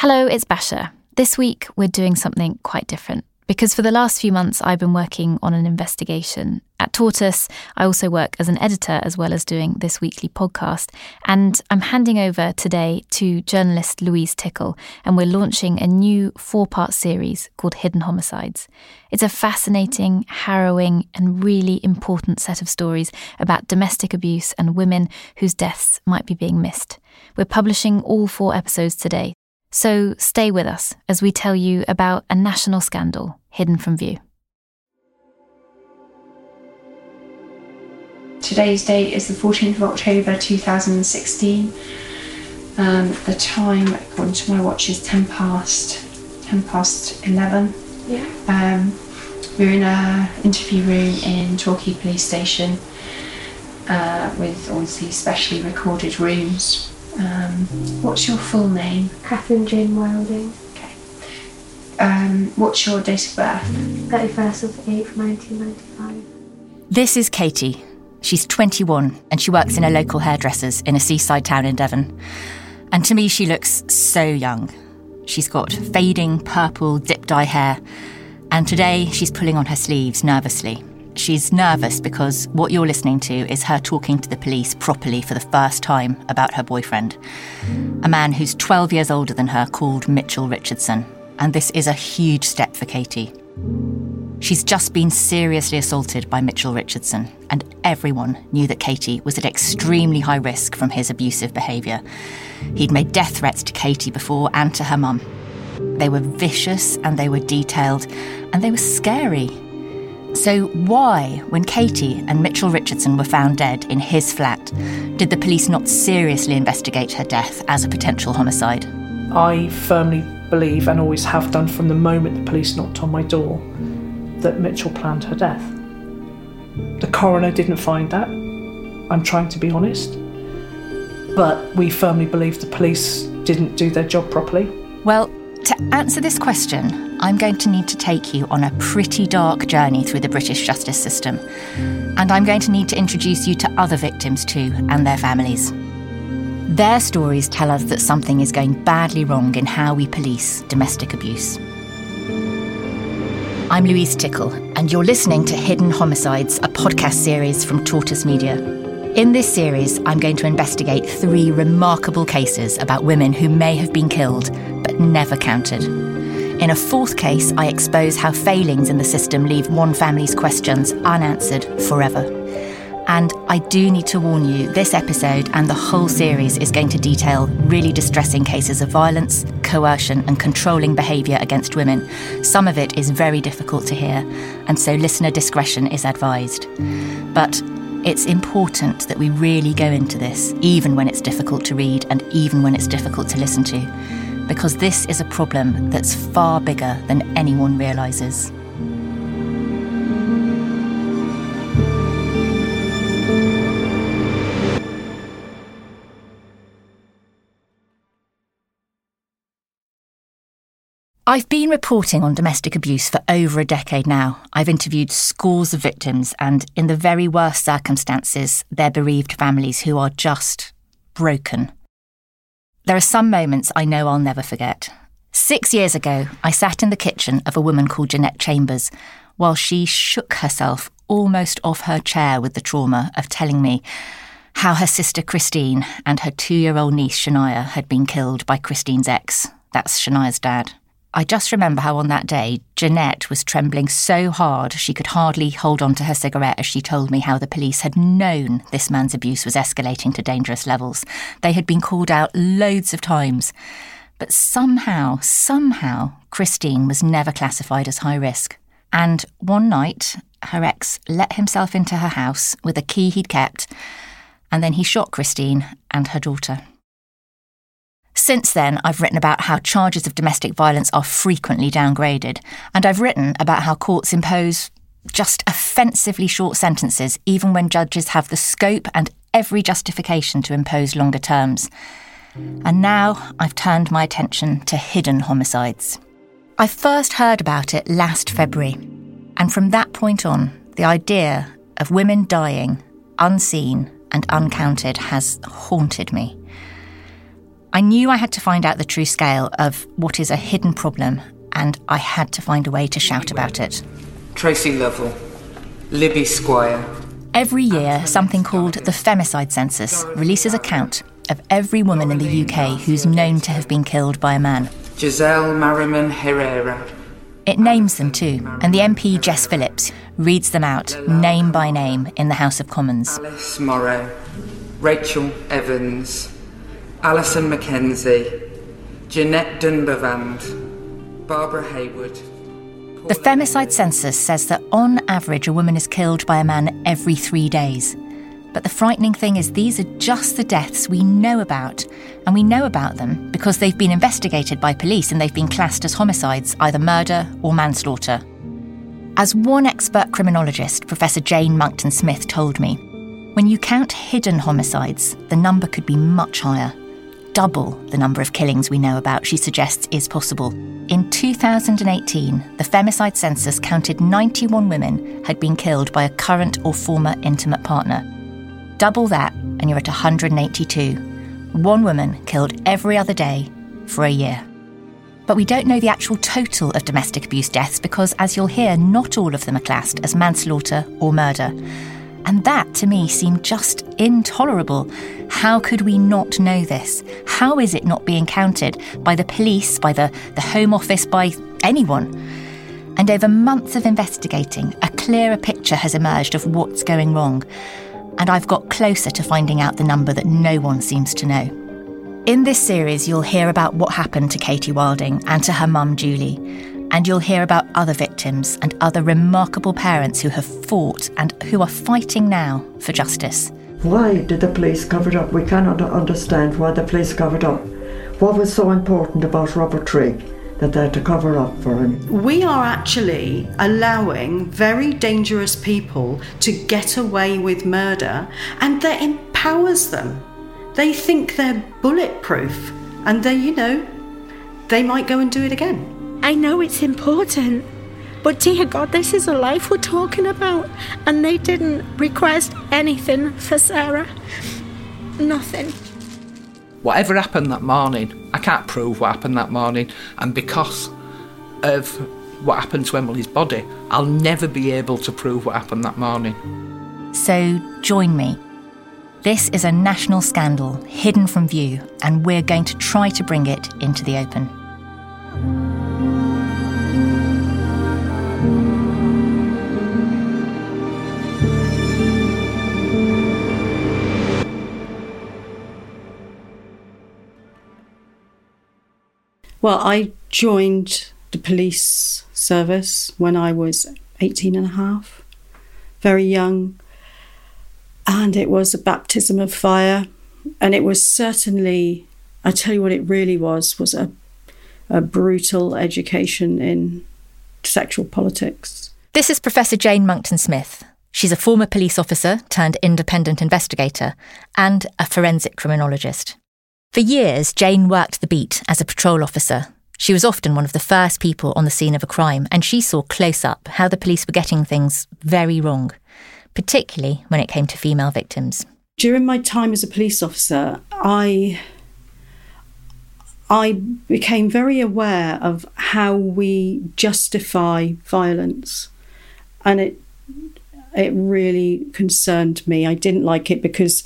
Hello, it's Basia. This week, we're doing something quite different because for the last few months, I've been working on an investigation. At Tortoise, I also work as an editor as well as doing this weekly podcast. And I'm handing over today to journalist Louise Tickle, and we're launching a new four part series called Hidden Homicides. It's a fascinating, harrowing, and really important set of stories about domestic abuse and women whose deaths might be being missed. We're publishing all four episodes today, so stay with us as we tell you about a national scandal hidden from view. Today's date is the 14th of October 2016. Um, the time, according to my watch, is 10 past 10 past 11. Yeah. Um, we're in an interview room in Torquay Police Station uh, with obviously specially recorded rooms. Um, what's your full name? Catherine Jane Wilding, Okay. Um, what's your date of birth? 31st of the 8th, 1995. This is Katie. She's 21 and she works in a local hairdresser's in a seaside town in Devon. And to me, she looks so young. She's got fading purple dip dye hair, and today she's pulling on her sleeves nervously. She's nervous because what you're listening to is her talking to the police properly for the first time about her boyfriend, a man who's 12 years older than her called Mitchell Richardson. And this is a huge step for Katie. She's just been seriously assaulted by Mitchell Richardson, and everyone knew that Katie was at extremely high risk from his abusive behaviour. He'd made death threats to Katie before and to her mum. They were vicious and they were detailed and they were scary. So, why, when Katie and Mitchell Richardson were found dead in his flat, did the police not seriously investigate her death as a potential homicide? I firmly believe, and always have done from the moment the police knocked on my door, that Mitchell planned her death. The coroner didn't find that. I'm trying to be honest. But we firmly believe the police didn't do their job properly. Well, to answer this question, I'm going to need to take you on a pretty dark journey through the British justice system. And I'm going to need to introduce you to other victims too and their families. Their stories tell us that something is going badly wrong in how we police domestic abuse. I'm Louise Tickle, and you're listening to Hidden Homicides, a podcast series from Tortoise Media. In this series, I'm going to investigate three remarkable cases about women who may have been killed but never counted. In a fourth case, I expose how failings in the system leave one family's questions unanswered forever. And I do need to warn you, this episode and the whole series is going to detail really distressing cases of violence, coercion, and controlling behaviour against women. Some of it is very difficult to hear, and so listener discretion is advised. But it's important that we really go into this, even when it's difficult to read and even when it's difficult to listen to, because this is a problem that's far bigger than anyone realises. I've been reporting on domestic abuse for over a decade now. I've interviewed scores of victims, and in the very worst circumstances, they're bereaved families who are just broken. There are some moments I know I'll never forget. Six years ago, I sat in the kitchen of a woman called Jeanette Chambers while she shook herself almost off her chair with the trauma of telling me how her sister Christine and her two year old niece Shania had been killed by Christine's ex. That's Shania's dad. I just remember how on that day, Jeanette was trembling so hard she could hardly hold on to her cigarette as she told me how the police had known this man's abuse was escalating to dangerous levels. They had been called out loads of times. But somehow, somehow, Christine was never classified as high risk. And one night, her ex let himself into her house with a key he'd kept, and then he shot Christine and her daughter. Since then, I've written about how charges of domestic violence are frequently downgraded, and I've written about how courts impose just offensively short sentences, even when judges have the scope and every justification to impose longer terms. And now I've turned my attention to hidden homicides. I first heard about it last February, and from that point on, the idea of women dying unseen and uncounted has haunted me. I knew I had to find out the true scale of what is a hidden problem, and I had to find a way to shout about it. Tracy Lovell, Libby Squire. Every year, something called the Femicide Census releases a count of every woman in the UK who's known to have been killed by a man. Giselle Merriman Herrera. It names them too, and the MP Jess Phillips reads them out name by name in the House of Commons. Alice Morrow. Rachel Evans. Alison Mackenzie. Jeanette Dunbavand. Barbara Hayward. The Femicide Census says that on average, a woman is killed by a man every three days. But the frightening thing is, these are just the deaths we know about. And we know about them because they've been investigated by police and they've been classed as homicides, either murder or manslaughter. As one expert criminologist, Professor Jane Monckton Smith, told me, when you count hidden homicides, the number could be much higher. Double the number of killings we know about, she suggests, is possible. In 2018, the Femicide Census counted 91 women had been killed by a current or former intimate partner. Double that, and you're at 182. One woman killed every other day for a year. But we don't know the actual total of domestic abuse deaths because, as you'll hear, not all of them are classed as manslaughter or murder. And that, to me, seemed just intolerable. How could we not know this? How is it not being counted by the police, by the, the Home Office, by anyone? And over months of investigating, a clearer picture has emerged of what's going wrong. And I've got closer to finding out the number that no one seems to know. In this series, you'll hear about what happened to Katie Wilding and to her mum, Julie. And you'll hear about other victims and other remarkable parents who have fought and who are fighting now for justice. Why did the police cover it up? We cannot understand why the police covered up. What was so important about Robert Trigg that they had to cover up for him? We are actually allowing very dangerous people to get away with murder, and that empowers them. They think they're bulletproof, and they, you know, they might go and do it again. I know it's important, but dear God, this is a life we're talking about, and they didn't request anything for Sarah. Nothing. Whatever happened that morning, I can't prove what happened that morning, and because of what happened to Emily's body, I'll never be able to prove what happened that morning. So join me. This is a national scandal hidden from view, and we're going to try to bring it into the open. Well, I joined the police service when I was 18 and a half, very young. And it was a baptism of fire. And it was certainly, I tell you what it really was, was a, a brutal education in sexual politics. This is Professor Jane Monckton Smith. She's a former police officer turned independent investigator and a forensic criminologist. For years, Jane worked the beat as a patrol officer. She was often one of the first people on the scene of a crime, and she saw close up how the police were getting things very wrong, particularly when it came to female victims. During my time as a police officer, I I became very aware of how we justify violence, and it it really concerned me. I didn't like it because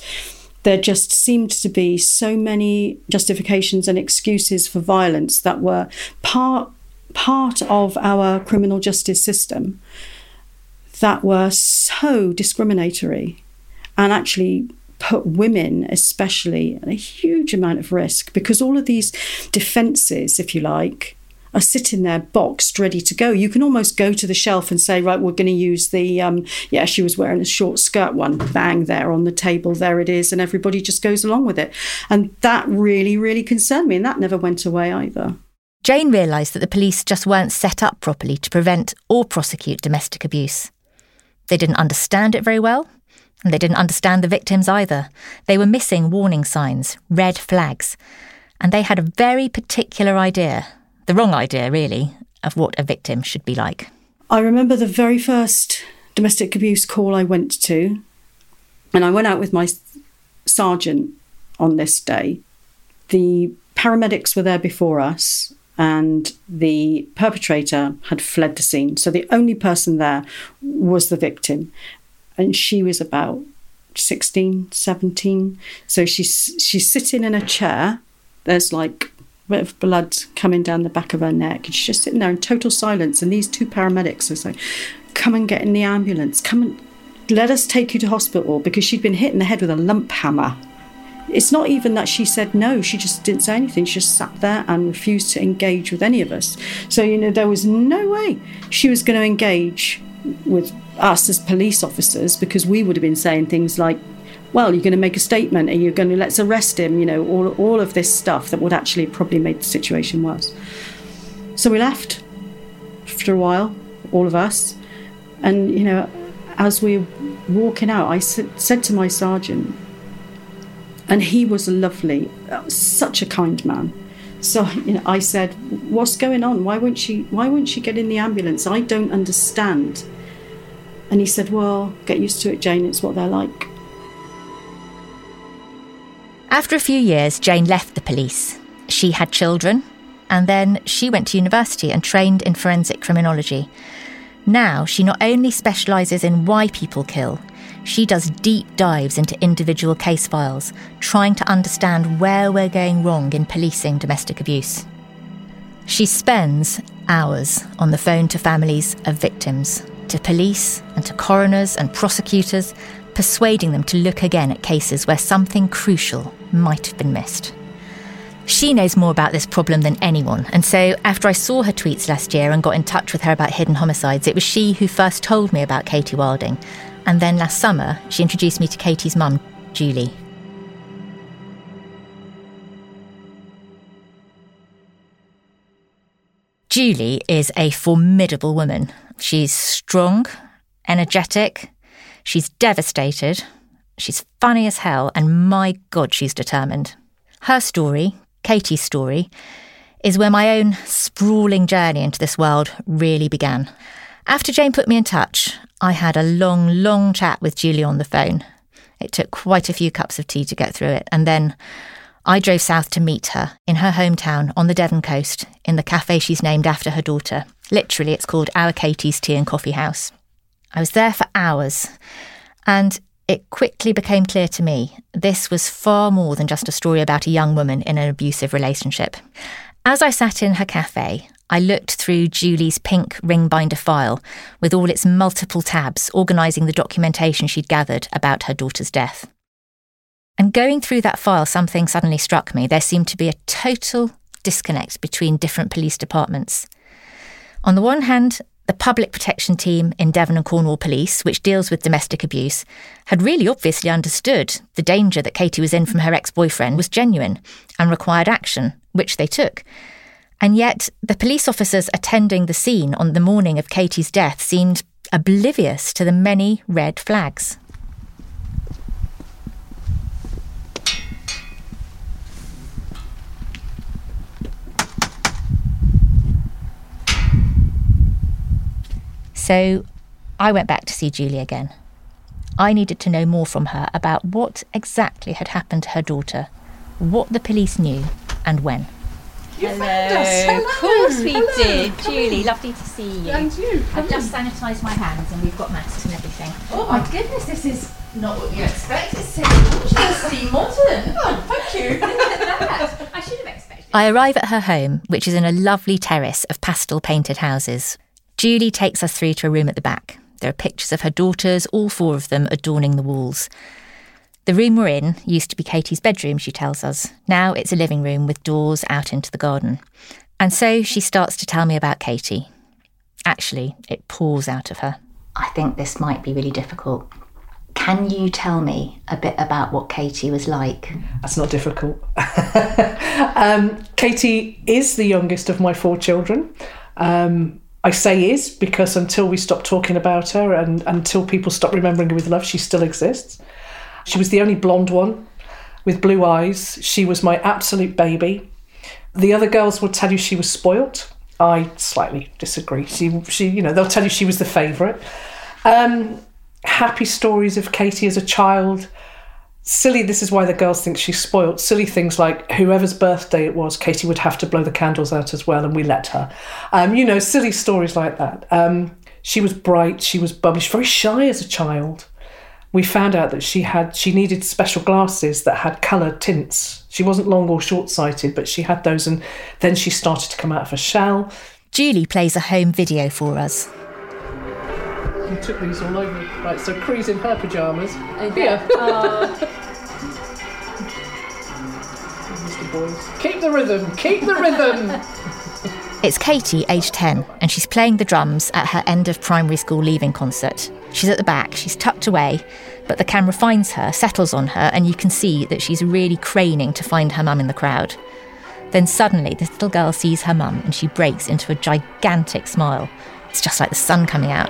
there just seemed to be so many justifications and excuses for violence that were part part of our criminal justice system that were so discriminatory and actually put women especially at a huge amount of risk because all of these defenses if you like are sitting there boxed, ready to go. You can almost go to the shelf and say, right, we're going to use the, um, yeah, she was wearing a short skirt one, bang, there on the table, there it is, and everybody just goes along with it. And that really, really concerned me, and that never went away either. Jane realised that the police just weren't set up properly to prevent or prosecute domestic abuse. They didn't understand it very well, and they didn't understand the victims either. They were missing warning signs, red flags, and they had a very particular idea the wrong idea, really, of what a victim should be like. I remember the very first domestic abuse call I went to, and I went out with my sergeant on this day. The paramedics were there before us, and the perpetrator had fled the scene. So the only person there was the victim, and she was about 16, 17. So she's she's sitting in a chair. There's like of blood coming down the back of her neck, and she's just sitting there in total silence. And these two paramedics are saying, "Come and get in the ambulance. Come and let us take you to hospital," because she'd been hit in the head with a lump hammer. It's not even that she said no, she just didn't say anything. She just sat there and refused to engage with any of us. So, you know, there was no way she was going to engage with us as police officers because we would have been saying things like, well, you're going to make a statement and you're going to let's arrest him, you know, all, all of this stuff that would actually probably make the situation worse. So we left after a while, all of us. And, you know, as we were walking out, I said to my sergeant, and he was lovely, uh, such a kind man. So you know, I said, "What's going on? Why won't she? Why won't she get in the ambulance? I don't understand." And he said, "Well, get used to it, Jane. It's what they're like." After a few years, Jane left the police. She had children, and then she went to university and trained in forensic criminology. Now she not only specialises in why people kill, she does deep dives into individual case files, trying to understand where we're going wrong in policing domestic abuse. She spends hours on the phone to families of victims, to police and to coroners and prosecutors, persuading them to look again at cases where something crucial might have been missed. She knows more about this problem than anyone, and so after I saw her tweets last year and got in touch with her about hidden homicides, it was she who first told me about Katie Wilding and then last summer, she introduced me to Katie's mum, Julie. Julie is a formidable woman. She's strong, energetic, she's devastated, she's funny as hell, and my God, she's determined. Her story, Katie's story, is where my own sprawling journey into this world really began. After Jane put me in touch, I had a long, long chat with Julie on the phone. It took quite a few cups of tea to get through it, and then I drove south to meet her in her hometown on the Devon coast in the cafe she's named after her daughter. Literally, it's called Our Katie's Tea and Coffee House. I was there for hours, and it quickly became clear to me this was far more than just a story about a young woman in an abusive relationship. As I sat in her cafe, I looked through Julie's pink ring binder file with all its multiple tabs organising the documentation she'd gathered about her daughter's death. And going through that file, something suddenly struck me. There seemed to be a total disconnect between different police departments. On the one hand, the public protection team in Devon and Cornwall Police, which deals with domestic abuse, had really obviously understood the danger that Katie was in from her ex boyfriend was genuine and required action, which they took. And yet, the police officers attending the scene on the morning of Katie's death seemed oblivious to the many red flags. So I went back to see Julie again. I needed to know more from her about what exactly had happened to her daughter, what the police knew, and when. Hello. Of course we Hello. did. Julie, lovely to see you. And you, I've just sanitised my hands and we've got masks and everything. Oh my goodness, this is not what you expect. It's so gorgeously modern. Oh, thank you. I should have expected. I arrive at her home, which is in a lovely terrace of pastel painted houses. Julie takes us through to a room at the back. There are pictures of her daughters, all four of them adorning the walls. The room we're in used to be Katie's bedroom, she tells us. Now it's a living room with doors out into the garden. And so she starts to tell me about Katie. Actually, it pours out of her. I think this might be really difficult. Can you tell me a bit about what Katie was like? That's not difficult. um, Katie is the youngest of my four children. Um, I say is because until we stop talking about her and until people stop remembering her with love, she still exists. She was the only blonde one with blue eyes. She was my absolute baby. The other girls will tell you she was spoilt. I slightly disagree. She, she, you know, they'll tell you she was the favourite. Um, happy stories of Katie as a child. Silly, this is why the girls think she's spoilt. Silly things like whoever's birthday it was, Katie would have to blow the candles out as well, and we let her. Um, you know, silly stories like that. Um, she was bright, she was bubbly, she was very shy as a child. We found out that she had she needed special glasses that had coloured tints. She wasn't long or short sighted, but she had those, and then she started to come out of her shell. Julie plays a home video for us. You took these all over. Right, so Cree's in her pyjamas. Here. Uh, Mr. Boys. Keep the rhythm, keep the rhythm. It's Katie, aged 10, and she's playing the drums at her end of primary school leaving concert. She's at the back, she's tucked away, but the camera finds her, settles on her, and you can see that she's really craning to find her mum in the crowd. Then suddenly, this little girl sees her mum and she breaks into a gigantic smile. It's just like the sun coming out.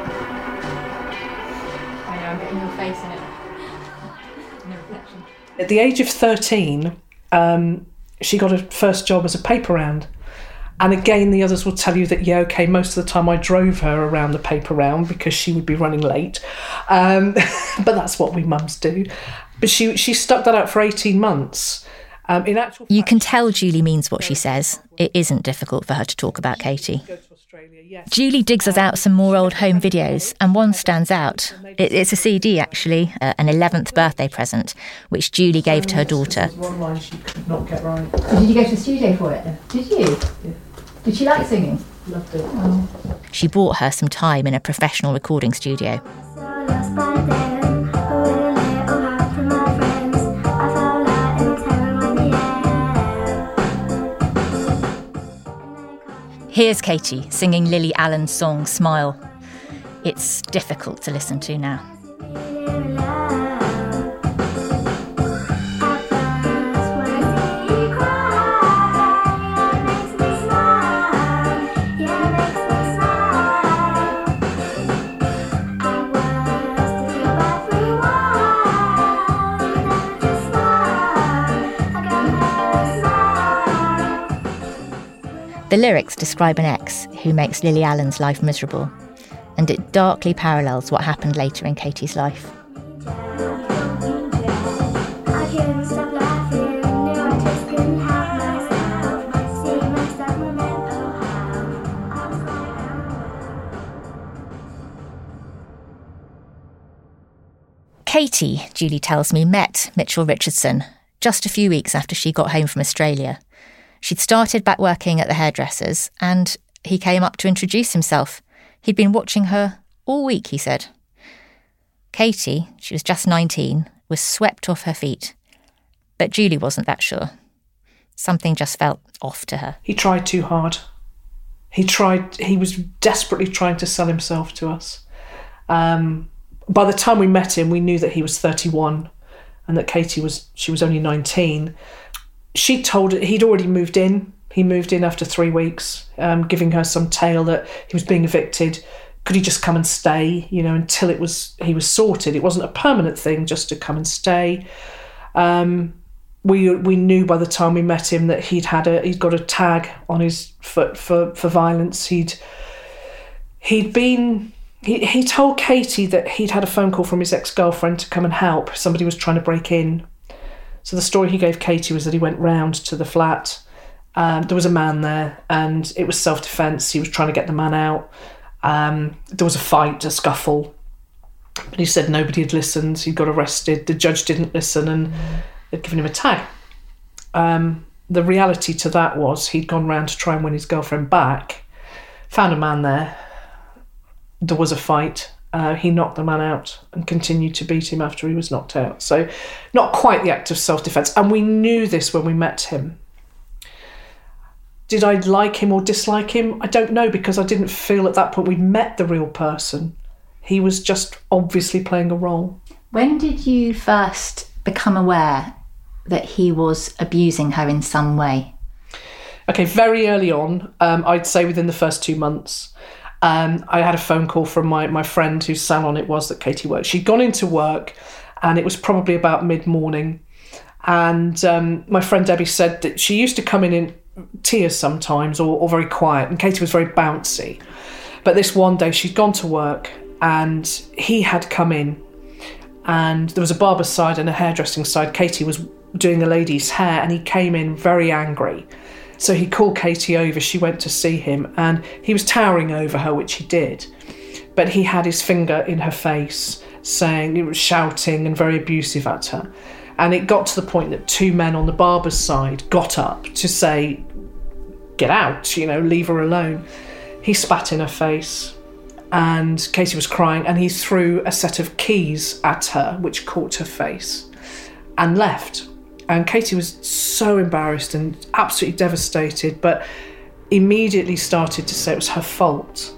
At the age of 13, um, she got her first job as a paper round. And again, the others will tell you that, yeah, okay, most of the time I drove her around the paper round because she would be running late. Um, but that's what we mums do. But she, she stuck that out for 18 months. Um, in actual You can tell Julie means what she says. It isn't difficult for her to talk about Katie. Julie digs us out some more old home videos, and one stands out. It's a CD, actually, uh, an 11th birthday present, which Julie gave to her daughter. One line she could not get right. Did you go to the studio for it? Did you? Did she like singing? Loved it. She bought her some time in a professional recording studio. Here's Katie singing Lily Allen's song Smile. It's difficult to listen to now. The lyrics describe an ex who makes Lily Allen's life miserable, and it darkly parallels what happened later in Katie's life. Katie, Julie tells me, met Mitchell Richardson just a few weeks after she got home from Australia. She'd started back working at the hairdresser's, and he came up to introduce himself. He'd been watching her all week, he said. Katie, she was just 19, was swept off her feet. But Julie wasn't that sure. Something just felt off to her. He tried too hard. He tried. He was desperately trying to sell himself to us. Um, by the time we met him, we knew that he was 31, and that Katie was she was only 19. She told he'd already moved in. He moved in after three weeks, um, giving her some tale that he was being evicted. Could he just come and stay? You know, until it was he was sorted. It wasn't a permanent thing, just to come and stay. Um, we we knew by the time we met him that he'd had a he'd got a tag on his foot for for violence. He'd he'd been he, he told Katie that he'd had a phone call from his ex girlfriend to come and help. Somebody was trying to break in. So the story he gave Katie was that he went round to the flat. Um, there was a man there, and it was self defence. He was trying to get the man out. Um, there was a fight, a scuffle. But he said nobody had listened. He got arrested. The judge didn't listen, and they'd given him a tag. Um, the reality to that was he'd gone round to try and win his girlfriend back, found a man there. There was a fight. Uh, he knocked the man out and continued to beat him after he was knocked out. So, not quite the act of self defence. And we knew this when we met him. Did I like him or dislike him? I don't know because I didn't feel at that point we'd met the real person. He was just obviously playing a role. When did you first become aware that he was abusing her in some way? Okay, very early on, um, I'd say within the first two months, um, I had a phone call from my, my friend whose salon it was that Katie worked. She'd gone into work and it was probably about mid morning. And um, my friend Debbie said that she used to come in in tears sometimes or, or very quiet, and Katie was very bouncy. But this one day she'd gone to work and he had come in and there was a barber's side and a hairdressing side. Katie was doing a lady's hair, and he came in very angry. So he called Katie over. She went to see him, and he was towering over her, which he did. But he had his finger in her face, saying, he was shouting and very abusive at her. And it got to the point that two men on the barber's side got up to say, Get out, you know, leave her alone. He spat in her face, and Katie was crying, and he threw a set of keys at her, which caught her face, and left. And Katie was so embarrassed and absolutely devastated, but immediately started to say it was her fault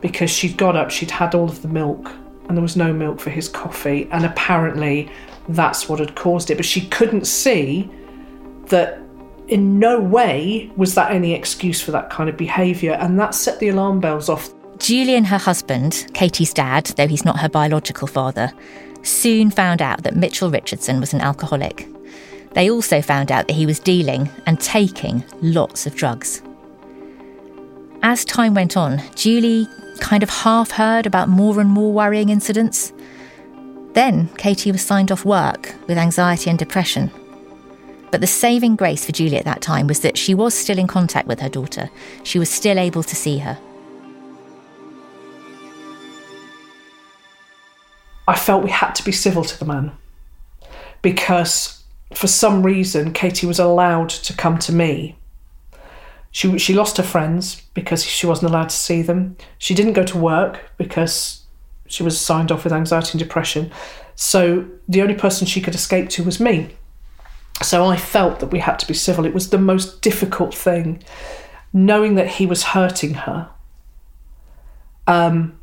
because she'd got up, she'd had all of the milk, and there was no milk for his coffee, and apparently that's what had caused it. But she couldn't see that in no way was that any excuse for that kind of behaviour, and that set the alarm bells off. Julie and her husband, Katie's dad, though he's not her biological father, soon found out that Mitchell Richardson was an alcoholic. They also found out that he was dealing and taking lots of drugs. As time went on, Julie kind of half heard about more and more worrying incidents. Then Katie was signed off work with anxiety and depression. But the saving grace for Julie at that time was that she was still in contact with her daughter. She was still able to see her. I felt we had to be civil to the man because for some reason Katie was allowed to come to me. She she lost her friends because she wasn't allowed to see them. She didn't go to work because she was signed off with anxiety and depression. So the only person she could escape to was me. So I felt that we had to be civil. It was the most difficult thing, knowing that he was hurting her. Um,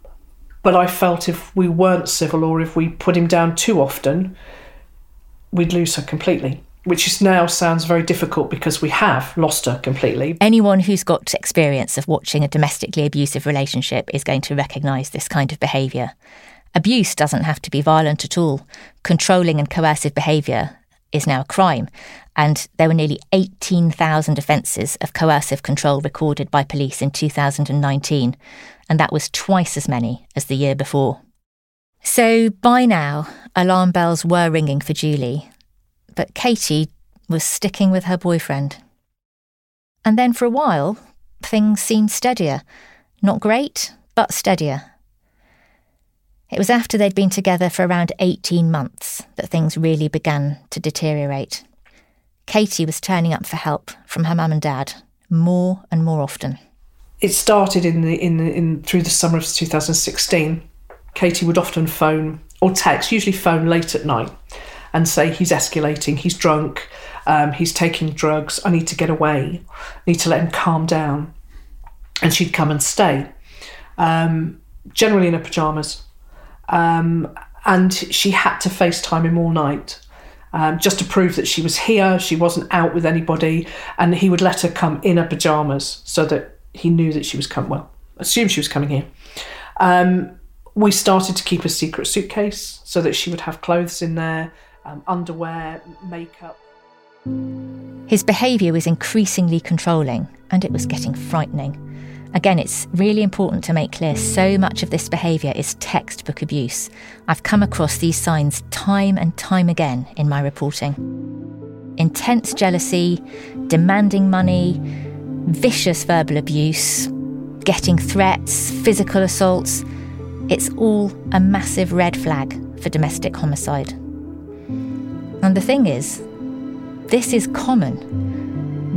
but I felt if we weren't civil or if we put him down too often, we'd lose her completely. Which now sounds very difficult because we have lost her completely. Anyone who's got experience of watching a domestically abusive relationship is going to recognise this kind of behaviour. Abuse doesn't have to be violent at all. Controlling and coercive behaviour is now a crime, and there were nearly 18,000 offences of coercive control recorded by police in 2019, and that was twice as many as the year before. So by now, alarm bells were ringing for Julie, but Katie was sticking with her boyfriend. And then for a while, things seemed steadier. Not great, but steadier. It was after they'd been together for around 18 months that things really began to deteriorate. Katie was turning up for help from her mum and dad more and more often. It started in the in the, in through the summer of 2016. Katie would often phone or text, usually phone late at night, and say he's escalating, he's drunk, um, he's taking drugs. I need to get away. I need to let him calm down. And she'd come and stay, um, generally in her pajamas. Um, and she had to FaceTime him all night um, just to prove that she was here, she wasn't out with anybody, and he would let her come in her pajamas so that he knew that she was coming. Well, assumed she was coming here. Um, we started to keep a secret suitcase so that she would have clothes in there, um, underwear, makeup. His behaviour was increasingly controlling, and it was getting frightening. Again, it's really important to make clear so much of this behaviour is textbook abuse. I've come across these signs time and time again in my reporting. Intense jealousy, demanding money, vicious verbal abuse, getting threats, physical assaults. It's all a massive red flag for domestic homicide. And the thing is, this is common.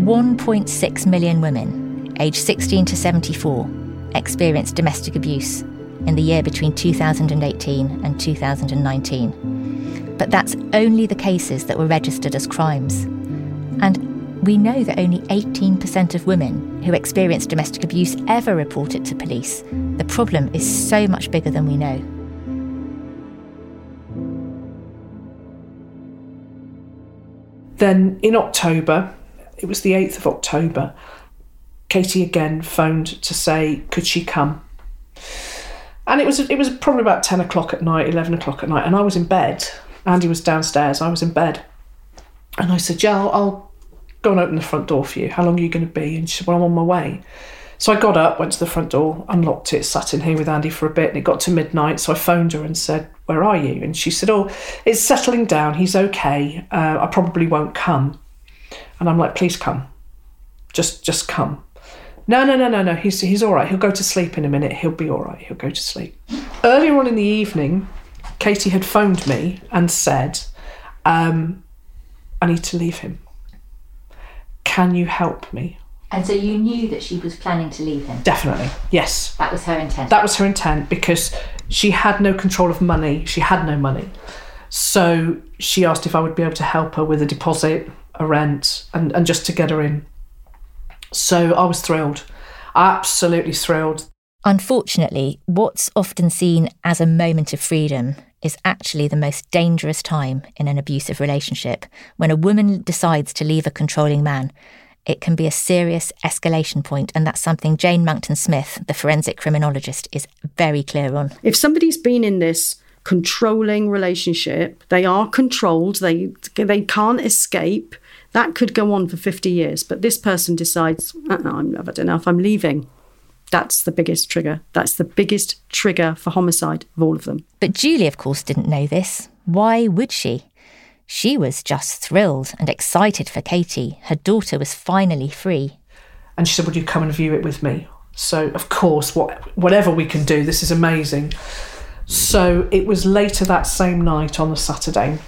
1.6 million women aged 16 to 74, experienced domestic abuse in the year between 2018 and 2019. But that's only the cases that were registered as crimes. And we know that only 18% of women who experience domestic abuse ever report it to police. The problem is so much bigger than we know. Then in October, it was the 8th of October, Katie again phoned to say, could she come? And it was it was probably about ten o'clock at night, eleven o'clock at night, and I was in bed. Andy was downstairs. I was in bed, and I said, "Yeah, I'll, I'll go and open the front door for you. How long are you going to be?" And she said, "Well, I'm on my way." So I got up, went to the front door, unlocked it, sat in here with Andy for a bit, and it got to midnight. So I phoned her and said, Where are you? And she said, Oh, it's settling down. He's okay. Uh, I probably won't come. And I'm like, Please come. Just just come. No, no, no, no, no. He's he's all right. He'll go to sleep in a minute. He'll be all right. He'll go to sleep. Earlier on in the evening, Katie had phoned me and said, um, I need to leave him. Can you help me? And so you knew that she was planning to leave him? Definitely, yes. That was her intent? That was her intent because she had no control of money. She had no money. So she asked if I would be able to help her with a deposit, a rent, and, and just to get her in. So I was thrilled, absolutely thrilled. Unfortunately, what's often seen as a moment of freedom is actually the most dangerous time in an abusive relationship. When a woman decides to leave a controlling man, it can be a serious escalation point, and that's something Jane Monckton Smith, the forensic criminologist, is very clear on. If somebody's been in this controlling relationship, they are controlled, they they can't escape. That could go on for 50 years, but this person decides, uh-uh, I've had enough, I'm leaving. That's the biggest trigger. That's the biggest trigger for homicide of all of them. But Julie, of course, didn't know this. Why would she? She was just thrilled and excited for Katie. Her daughter was finally free. And she said, Would you come and view it with me? So, of course, what, whatever we can do, this is amazing. So, it was later that same night on the Saturday,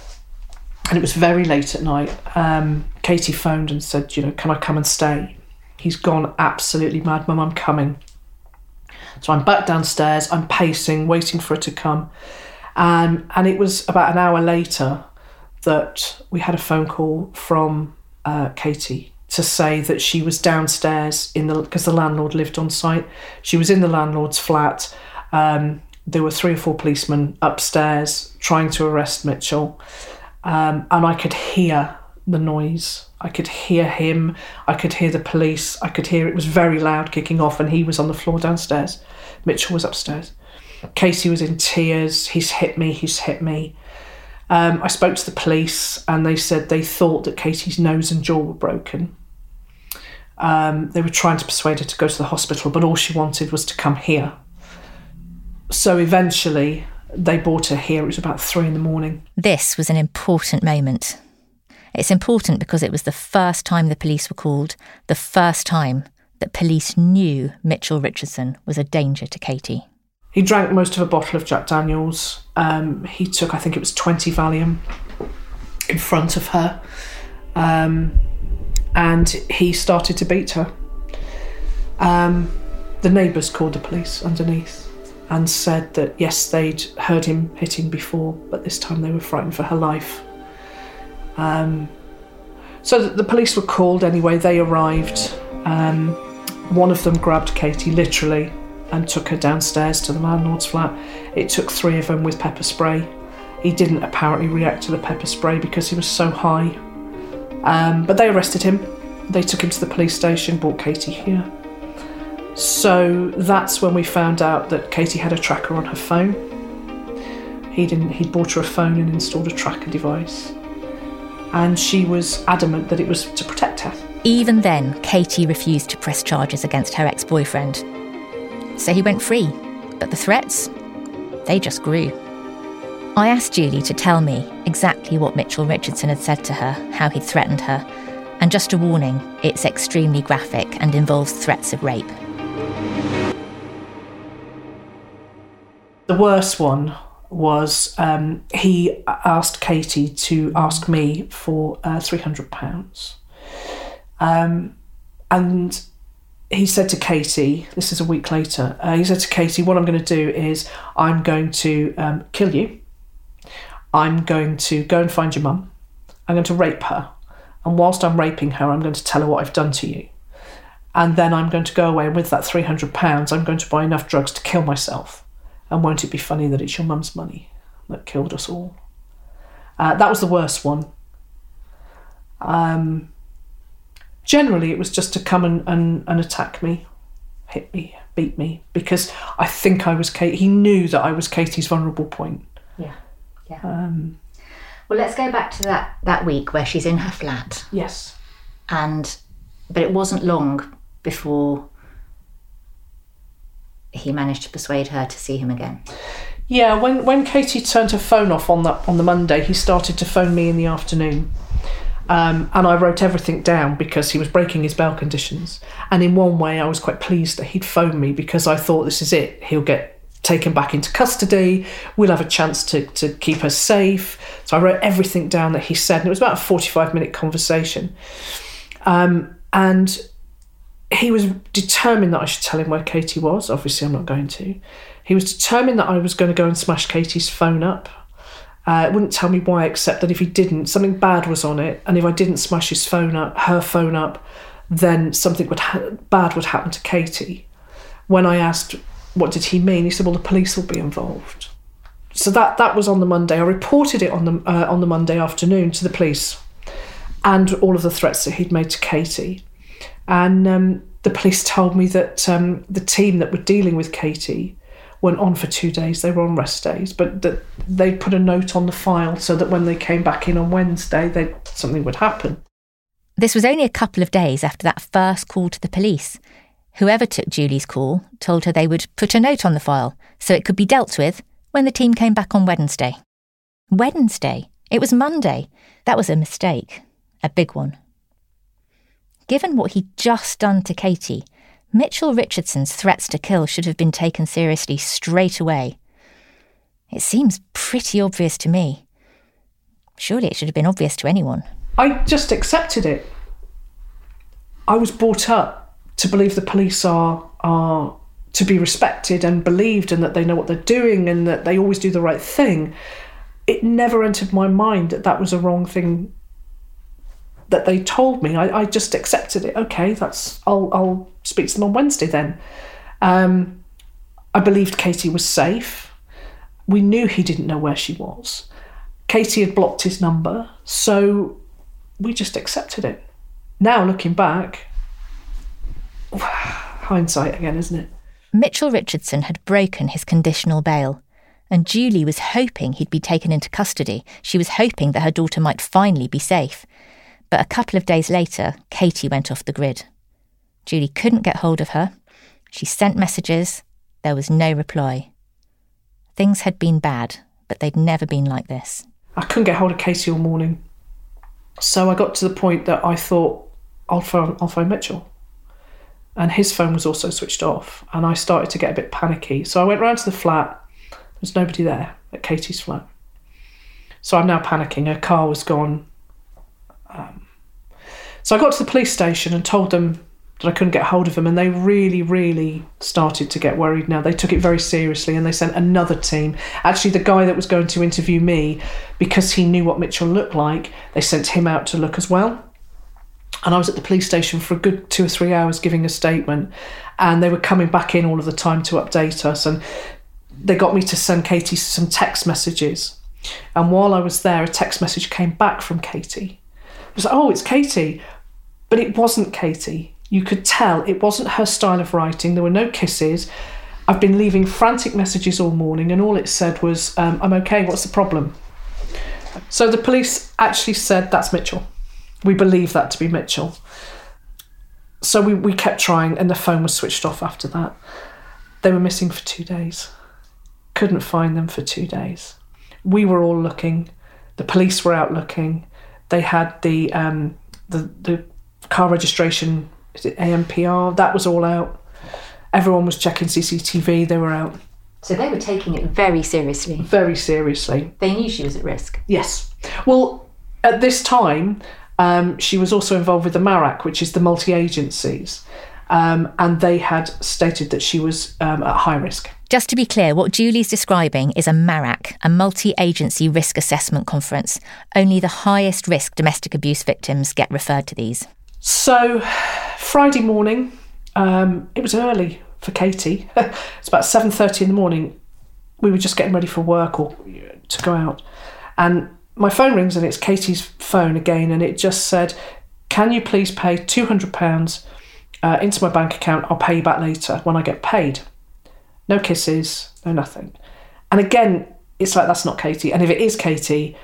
and it was very late at night. Um, Katie phoned and said, You know, can I come and stay? He's gone absolutely mad. Mum, I'm coming. So I'm back downstairs, I'm pacing, waiting for her to come. Um, and it was about an hour later that we had a phone call from uh, Katie to say that she was downstairs in the because the landlord lived on site. She was in the landlord's flat. Um, there were three or four policemen upstairs trying to arrest Mitchell, um, and I could hear the noise. I could hear him. I could hear the police. I could hear it was very loud kicking off, and he was on the floor downstairs. Mitchell was upstairs. Casey was in tears. He's hit me. He's hit me. Um, I spoke to the police, and they said they thought that Casey's nose and jaw were broken. Um, they were trying to persuade her to go to the hospital, but all she wanted was to come here. So eventually, they brought her here. It was about three in the morning. This was an important moment. It's important because it was the first time the police were called, the first time that police knew Mitchell Richardson was a danger to Katie. He drank most of a bottle of Jack Daniels. Um, he took, I think it was 20 Valium in front of her. Um, and he started to beat her. Um, the neighbours called the police underneath and said that yes, they'd heard him hitting before, but this time they were frightened for her life. Um, so the police were called anyway, they arrived. Um, one of them grabbed Katie literally and took her downstairs to the landlord's flat. It took three of them with pepper spray. He didn't apparently react to the pepper spray because he was so high. Um, but they arrested him. They took him to the police station, brought Katie here. So that's when we found out that Katie had a tracker on her phone. He didn't. He bought her a phone and installed a tracker device and she was adamant that it was to protect her. Even then, Katie refused to press charges against her ex boyfriend. So he went free, but the threats, they just grew. I asked Julie to tell me exactly what Mitchell Richardson had said to her, how he'd threatened her, and just a warning it's extremely graphic and involves threats of rape. The worst one was um, he asked Katie to ask me for uh, £300. Um, and he said to Katie, this is a week later, uh, he said to Katie, What I'm going to do is I'm going to um, kill you. I'm going to go and find your mum. I'm going to rape her. And whilst I'm raping her, I'm going to tell her what I've done to you. And then I'm going to go away and with that £300, I'm going to buy enough drugs to kill myself. And won't it be funny that it's your mum's money that killed us all? Uh, that was the worst one. Um, generally, it was just to come and, and, and attack me, hit me, beat me, because I think I was Kate. He knew that I was Katie's vulnerable point. Yeah, yeah. Um, well, let's go back to that that week where she's in her flat. Yes. And, but it wasn't long before he managed to persuade her to see him again. Yeah, when, when Katie turned her phone off on that on the Monday, he started to phone me in the afternoon. Um, and I wrote everything down because he was breaking his bail conditions. And in one way, I was quite pleased that he'd phoned me because I thought this is it. He'll get taken back into custody. We'll have a chance to, to keep her safe. So I wrote everything down that he said. And it was about a 45 minute conversation. Um, and he was determined that I should tell him where Katie was. Obviously, I'm not going to. He was determined that I was going to go and smash Katie's phone up. Uh, it wouldn't tell me why, except that if he didn't, something bad was on it, and if I didn't smash his phone up, her phone up, then something would ha- bad would happen to Katie. When I asked what did he mean, he said, "Well, the police will be involved." So that that was on the Monday. I reported it on the uh, on the Monday afternoon to the police, and all of the threats that he'd made to Katie, and um, the police told me that um, the team that were dealing with Katie weren't on for two days. They were on rest days, but that they put a note on the file so that when they came back in on Wednesday, they something would happen. This was only a couple of days after that first call to the police. Whoever took Julie's call told her they would put a note on the file so it could be dealt with when the team came back on Wednesday. Wednesday? It was Monday. That was a mistake. A big one. Given what he'd just done to Katie, Mitchell Richardson's threats to kill should have been taken seriously straight away. It seems pretty obvious to me. Surely it should have been obvious to anyone. I just accepted it. I was brought up to believe the police are are to be respected and believed and that they know what they're doing and that they always do the right thing. It never entered my mind that that was a wrong thing that they told me. I, I just accepted it. Okay, that's I'll I'll speak to them on Wednesday then. Um, I believed Katie was safe. We knew he didn't know where she was. Katie had blocked his number, so we just accepted it. Now looking back, hindsight again, isn't it? Mitchell Richardson had broken his conditional bail, and Julie was hoping he'd be taken into custody. She was hoping that her daughter might finally be safe. But a couple of days later, Katie went off the grid. Julie couldn't get hold of her. She sent messages. There was no reply. Things had been bad, but they'd never been like this. I couldn't get hold of Katie all morning. So I got to the point that I thought, I'll phone, I'll phone Mitchell. And his phone was also switched off. And I started to get a bit panicky. So I went round to the flat. There was nobody there at Katie's flat. So I'm now panicking. Her car was gone. Um, so I got to the police station and told them that I couldn't get hold of him, and they really, really started to get worried now. They took it very seriously and they sent another team. Actually, the guy that was going to interview me, because he knew what Mitchell looked like, they sent him out to look as well. And I was at the police station for a good two or three hours giving a statement, and they were coming back in all of the time to update us. And they got me to send Katie some text messages. And while I was there, a text message came back from Katie. It was like, oh, it's Katie. But it wasn't Katie. You could tell it wasn't her style of writing. There were no kisses. I've been leaving frantic messages all morning, and all it said was, um, I'm okay, what's the problem? So the police actually said, That's Mitchell. We believe that to be Mitchell. So we, we kept trying, and the phone was switched off after that. They were missing for two days. Couldn't find them for two days. We were all looking. The police were out looking. They had the um, the, the car registration is it ANPR? That was all out. Everyone was checking CCTV. They were out. So they were taking it very seriously. Very seriously. They knew she was at risk. Yes. Well, at this time, um, she was also involved with the MARAC, which is the multi agencies. Um, and they had stated that she was um, at high risk. Just to be clear, what Julie's describing is a MARAC, a multi agency risk assessment conference. Only the highest risk domestic abuse victims get referred to these. So, Friday morning, um, it was early for Katie. it's about seven thirty in the morning. We were just getting ready for work or to go out, and my phone rings and it's Katie's phone again, and it just said, "Can you please pay two hundred pounds uh, into my bank account? I'll pay you back later when I get paid." No kisses, no nothing. And again, it's like that's not Katie. And if it is Katie,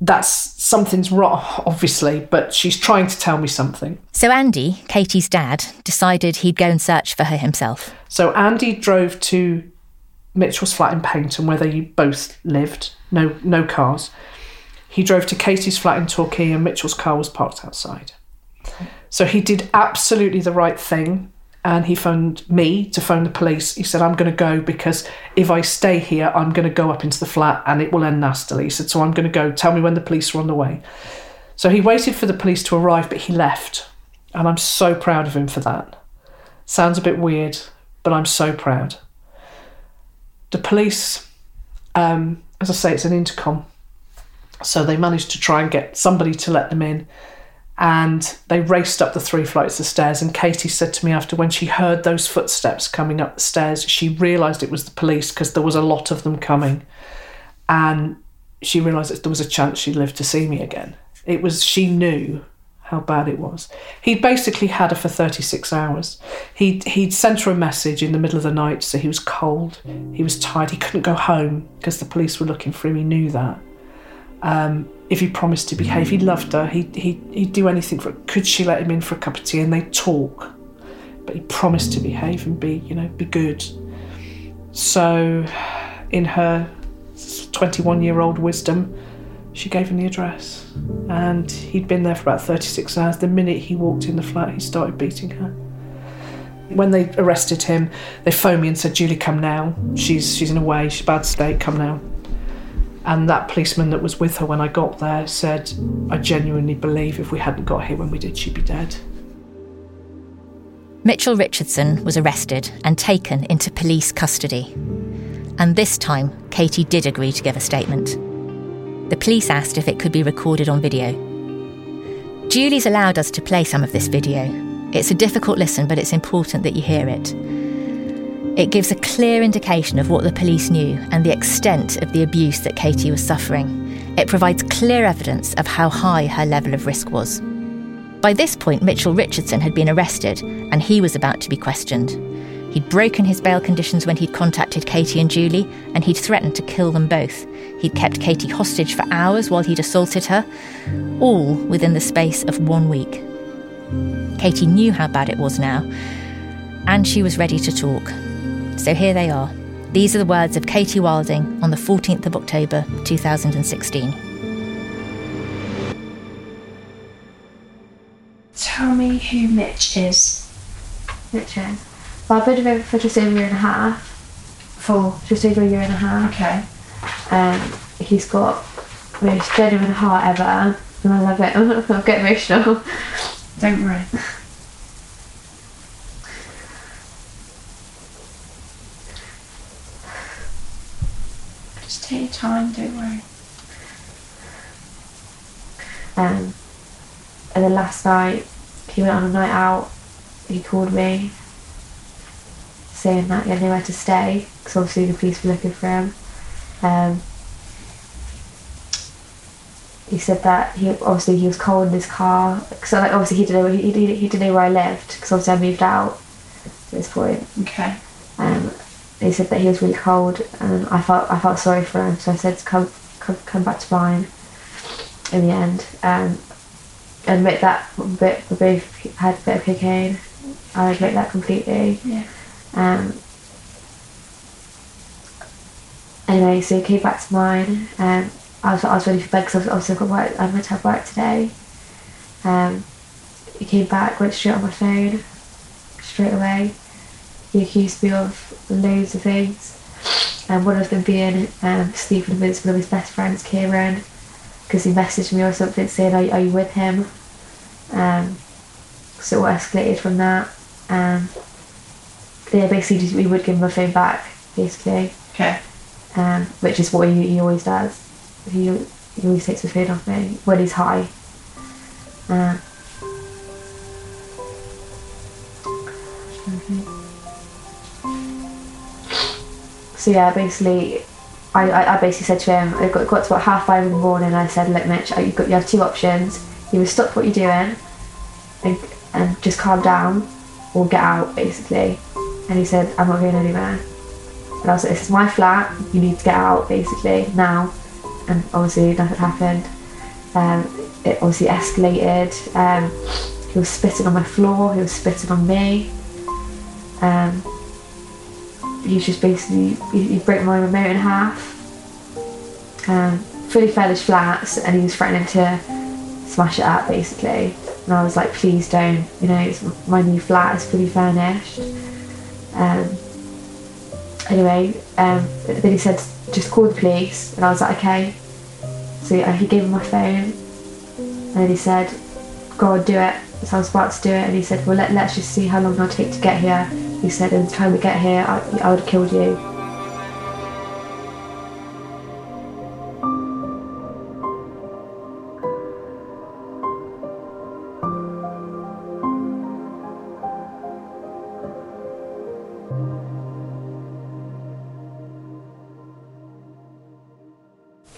that's something's wrong, obviously, but she's trying to tell me something. So Andy, Katie's dad, decided he'd go and search for her himself. So Andy drove to Mitchell's flat in Paignton, where they both lived. No, no cars. He drove to Katie's flat in Torquay, and Mitchell's car was parked outside. So he did absolutely the right thing and he phoned me to phone the police. He said, I'm going to go because if I stay here, I'm going to go up into the flat and it will end nastily. He said, So I'm going to go. Tell me when the police are on the way. So he waited for the police to arrive, but he left. And I'm so proud of him for that. Sounds a bit weird, but I'm so proud. The police, um, as I say, it's an intercom. So they managed to try and get somebody to let them in and they raced up the three flights of stairs. And Katie said to me after when she heard those footsteps coming up the stairs, she realised it was the police because there was a lot of them coming. And she realised that there was a chance she'd live to see me again. It was, she knew how bad it was. He'd basically had her for 36 hours. He'd, he'd sent her a message in the middle of the night so he was cold, he was tired, he couldn't go home because the police were looking for him, he knew that. Um, if he promised to behave, he hmm. loved her. He'd, he'd, he'd do anything for. Could she let him in for a cup of tea? And they'd talk, but he promised to behave and be, you know, be good. So, in her 21 year old wisdom, she gave him the address. And he'd been there for about 36 hours. The minute he walked in the flat, he started beating her. When they arrested him, they phoned me and said, Julie, come now. She's, she's in a way, she's bad state, come now. And that policeman that was with her when I got there said, I genuinely believe if we hadn't got here when we did, she'd be dead. Mitchell Richardson was arrested and taken into police custody. And this time, Katie did agree to give a statement. The police asked if it could be recorded on video. Julie's allowed us to play some of this video. It's a difficult listen, but it's important that you hear it. It gives a clear indication of what the police knew and the extent of the abuse that Katie was suffering. It provides clear evidence of how high her level of risk was. By this point, Mitchell Richardson had been arrested and he was about to be questioned. He'd broken his bail conditions when he'd contacted Katie and Julie, and he'd threatened to kill them both. He'd kept Katie hostage for hours while he'd assaulted her, all within the space of one week. Katie knew how bad it was now, and she was ready to talk. So here they are. These are the words of Katie Wilding on the 14th of October 2016. Tell me who Mitch is. Mitch is. Well, I've been with him for just over a year and a half. For just over a year and a half. Okay. Um, he's got the most genuine heart ever, and I love it. I'll get emotional. Don't worry. Take your time, don't worry. Um, and then last night, he went on a night out. He called me, saying that he had nowhere to stay because obviously the police were looking for him. Um, he said that he obviously he was cold in his car. So like obviously he didn't know he, he, he didn't know where I lived because obviously I moved out at this point. Okay. Um, he said that he was really cold, and I felt I felt sorry for him. So I said to come come, come back to mine. In the end, um, admit that bit we both had a bit of cocaine. I admit that completely. Yeah. Um, anyway, so he came back to mine, and I was I was ready for bed because obviously I've got work. I meant to have work today. Um, he came back, went straight on my phone, straight away. He accused me of loads of things, and one of them being um, sleeping with one of his best friends, Kieran, because he messaged me or something saying, "Are, are you with him?" Um, so it escalated from that. Um, yeah, basically, just, we would give him a phone back, basically. Okay. Um, which is what he, he always does. He, he always takes the phone off me when he's high. Um, so yeah, basically, I, I, I basically said to him, I got, got to about half five in the morning. I said, look, Mitch, you've got you have two options. You either stop what you're doing and, and just calm down, or get out, basically. And he said, I'm not going anywhere. And I was like, this is my flat. You need to get out, basically, now. And obviously nothing happened. Um, it obviously escalated. Um, he was spitting on my floor. He was spitting on me. Um, he just basically he, he broke my remote in half. Um, fully furnished flats, and he was threatening to smash it up basically. And I was like, please don't. You know, it's my new flat is fully furnished. Um, anyway, um, then he said, just call the police, and I was like, okay. So uh, he gave me my phone, and then he said, go on, do it. So I was about to do it, and he said, well, let, let's just see how long it'll take to get here. He said, in the time we get here, I, I would have killed you.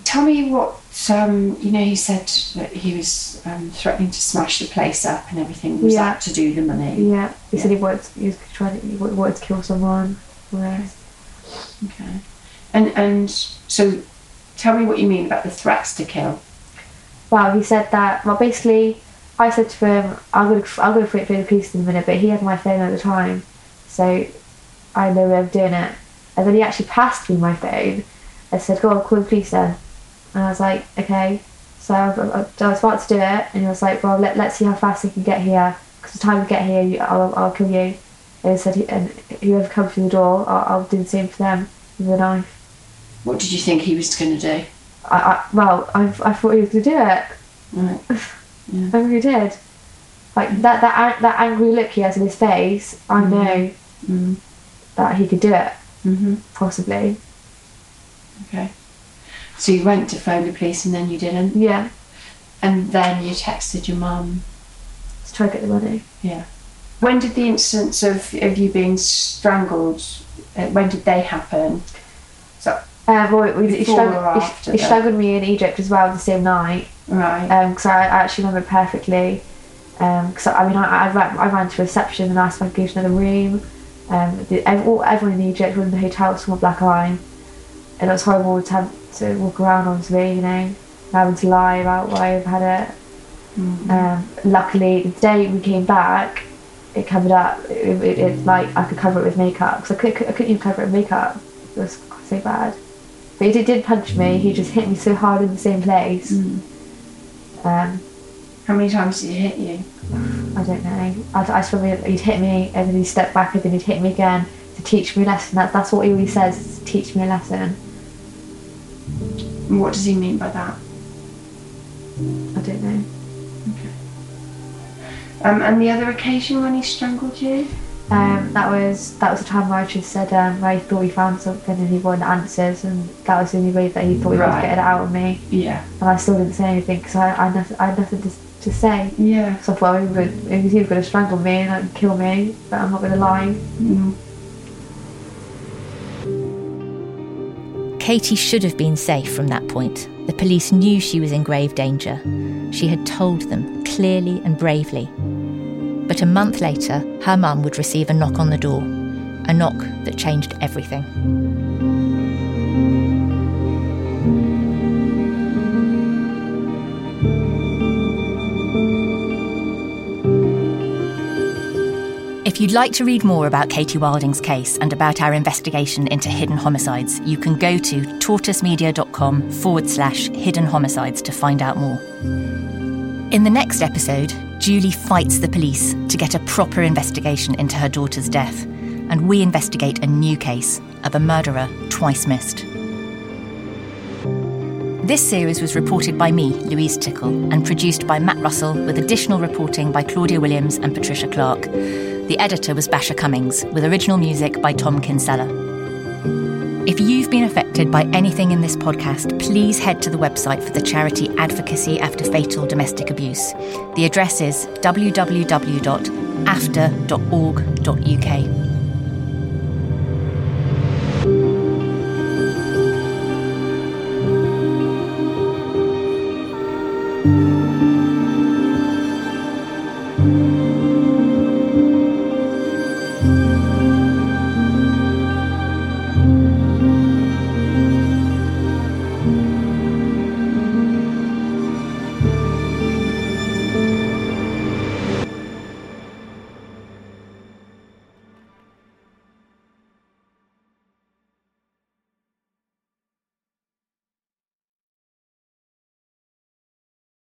Tell me what um, you know. He said that he was um, threatening to smash the place up and everything. Was Yeah. that to do the money? Yeah, he said he wanted, he was trying to, he wanted to kill someone. Yeah. Okay. And and so, tell me what you mean about the threats to kill. Well, he said that. Well, basically, I said to him, "I'm gonna, I'm gonna through the police in a minute," but he had my phone at the time, so I had no way of doing it. And then he actually passed me my phone I said, "Go on, call the police then." And I was like, "Okay." So I, I, I was about to do it, and he was like, "Well, let, let's see how fast he can get here, because the time we get here, you, I'll, I'll kill you." And he said, "And whoever comes through the door, I'll, I'll do the same for them with a knife." What did you think he was going to do? I, I well, I, I thought he was gonna do it. Right. I really did. Like that that that angry look he has in his face, I know Mm. that he could do it. Mm-hmm. Possibly. Okay. So you went to phone the police and then you didn't, Yeah. and then you texted your mum. To try to get the money. Yeah. When did the incidents of, of you being strangled? Uh, when did they happen? So Uh, well, we, he, strangled, he, strangled me in Egypt as well the same night. right. Because I, I actually remember perfectly. Because I mean, I, I, ran, I ran to reception and asked if I could go to another room. Um, the, everyone in Egypt, everyone in the hotel, my black eye, and it was horrible to have to walk around on you know, having to lie about why I've had it. Um, luckily, the day we came back, it covered up. It, it, it like I could cover it with makeup because I, could, I couldn't even cover it with makeup. It was so bad. But he did, did punch me. He just hit me so hard in the same place. Um, How many times did he hit you? I don't know. I, I remember he'd hit me and then he'd step back and then he'd hit me again to teach me a lesson. That, that's what he always says, teach me a lesson. And what does he mean by that? I don't know. Um, and the other occasion when he strangled you? Um, that was that was the time where I just said um, where he thought he found something and he wanted answers and that was the only way that he thought he Right. was getting it out of me. Yeah. And I still didn't say anything because I, I, had nothing, I had nothing to, to say. Yeah. So I thought he was, he was either going to strangle me and like, kill me, but I'm not going to lie. Mm. Katie should have been safe from that point. The police knew she was in grave danger. She had told them clearly and bravely. But a month later, her mum would receive a knock on the door. A knock that changed everything. If you'd like to read more about Katie Wilding's case and about our investigation into hidden homicides, you can go to tortoisemedia.com forward slash hidden homicides to find out more. In the next episode, Julie fights the police to get a proper investigation into her daughter's death, and we investigate a new case of a murderer twice missed. This series was reported by me, Louise Tickle, and produced by Matt Russell, with additional reporting by Claudia Williams and Patricia Clark. The editor was Basia Cummings, with original music by Tom Kinsella. If you've been affected by anything in this podcast, please head to the website for the charity Advocacy After Fatal Domestic Abuse. The address is www.after.org.uk.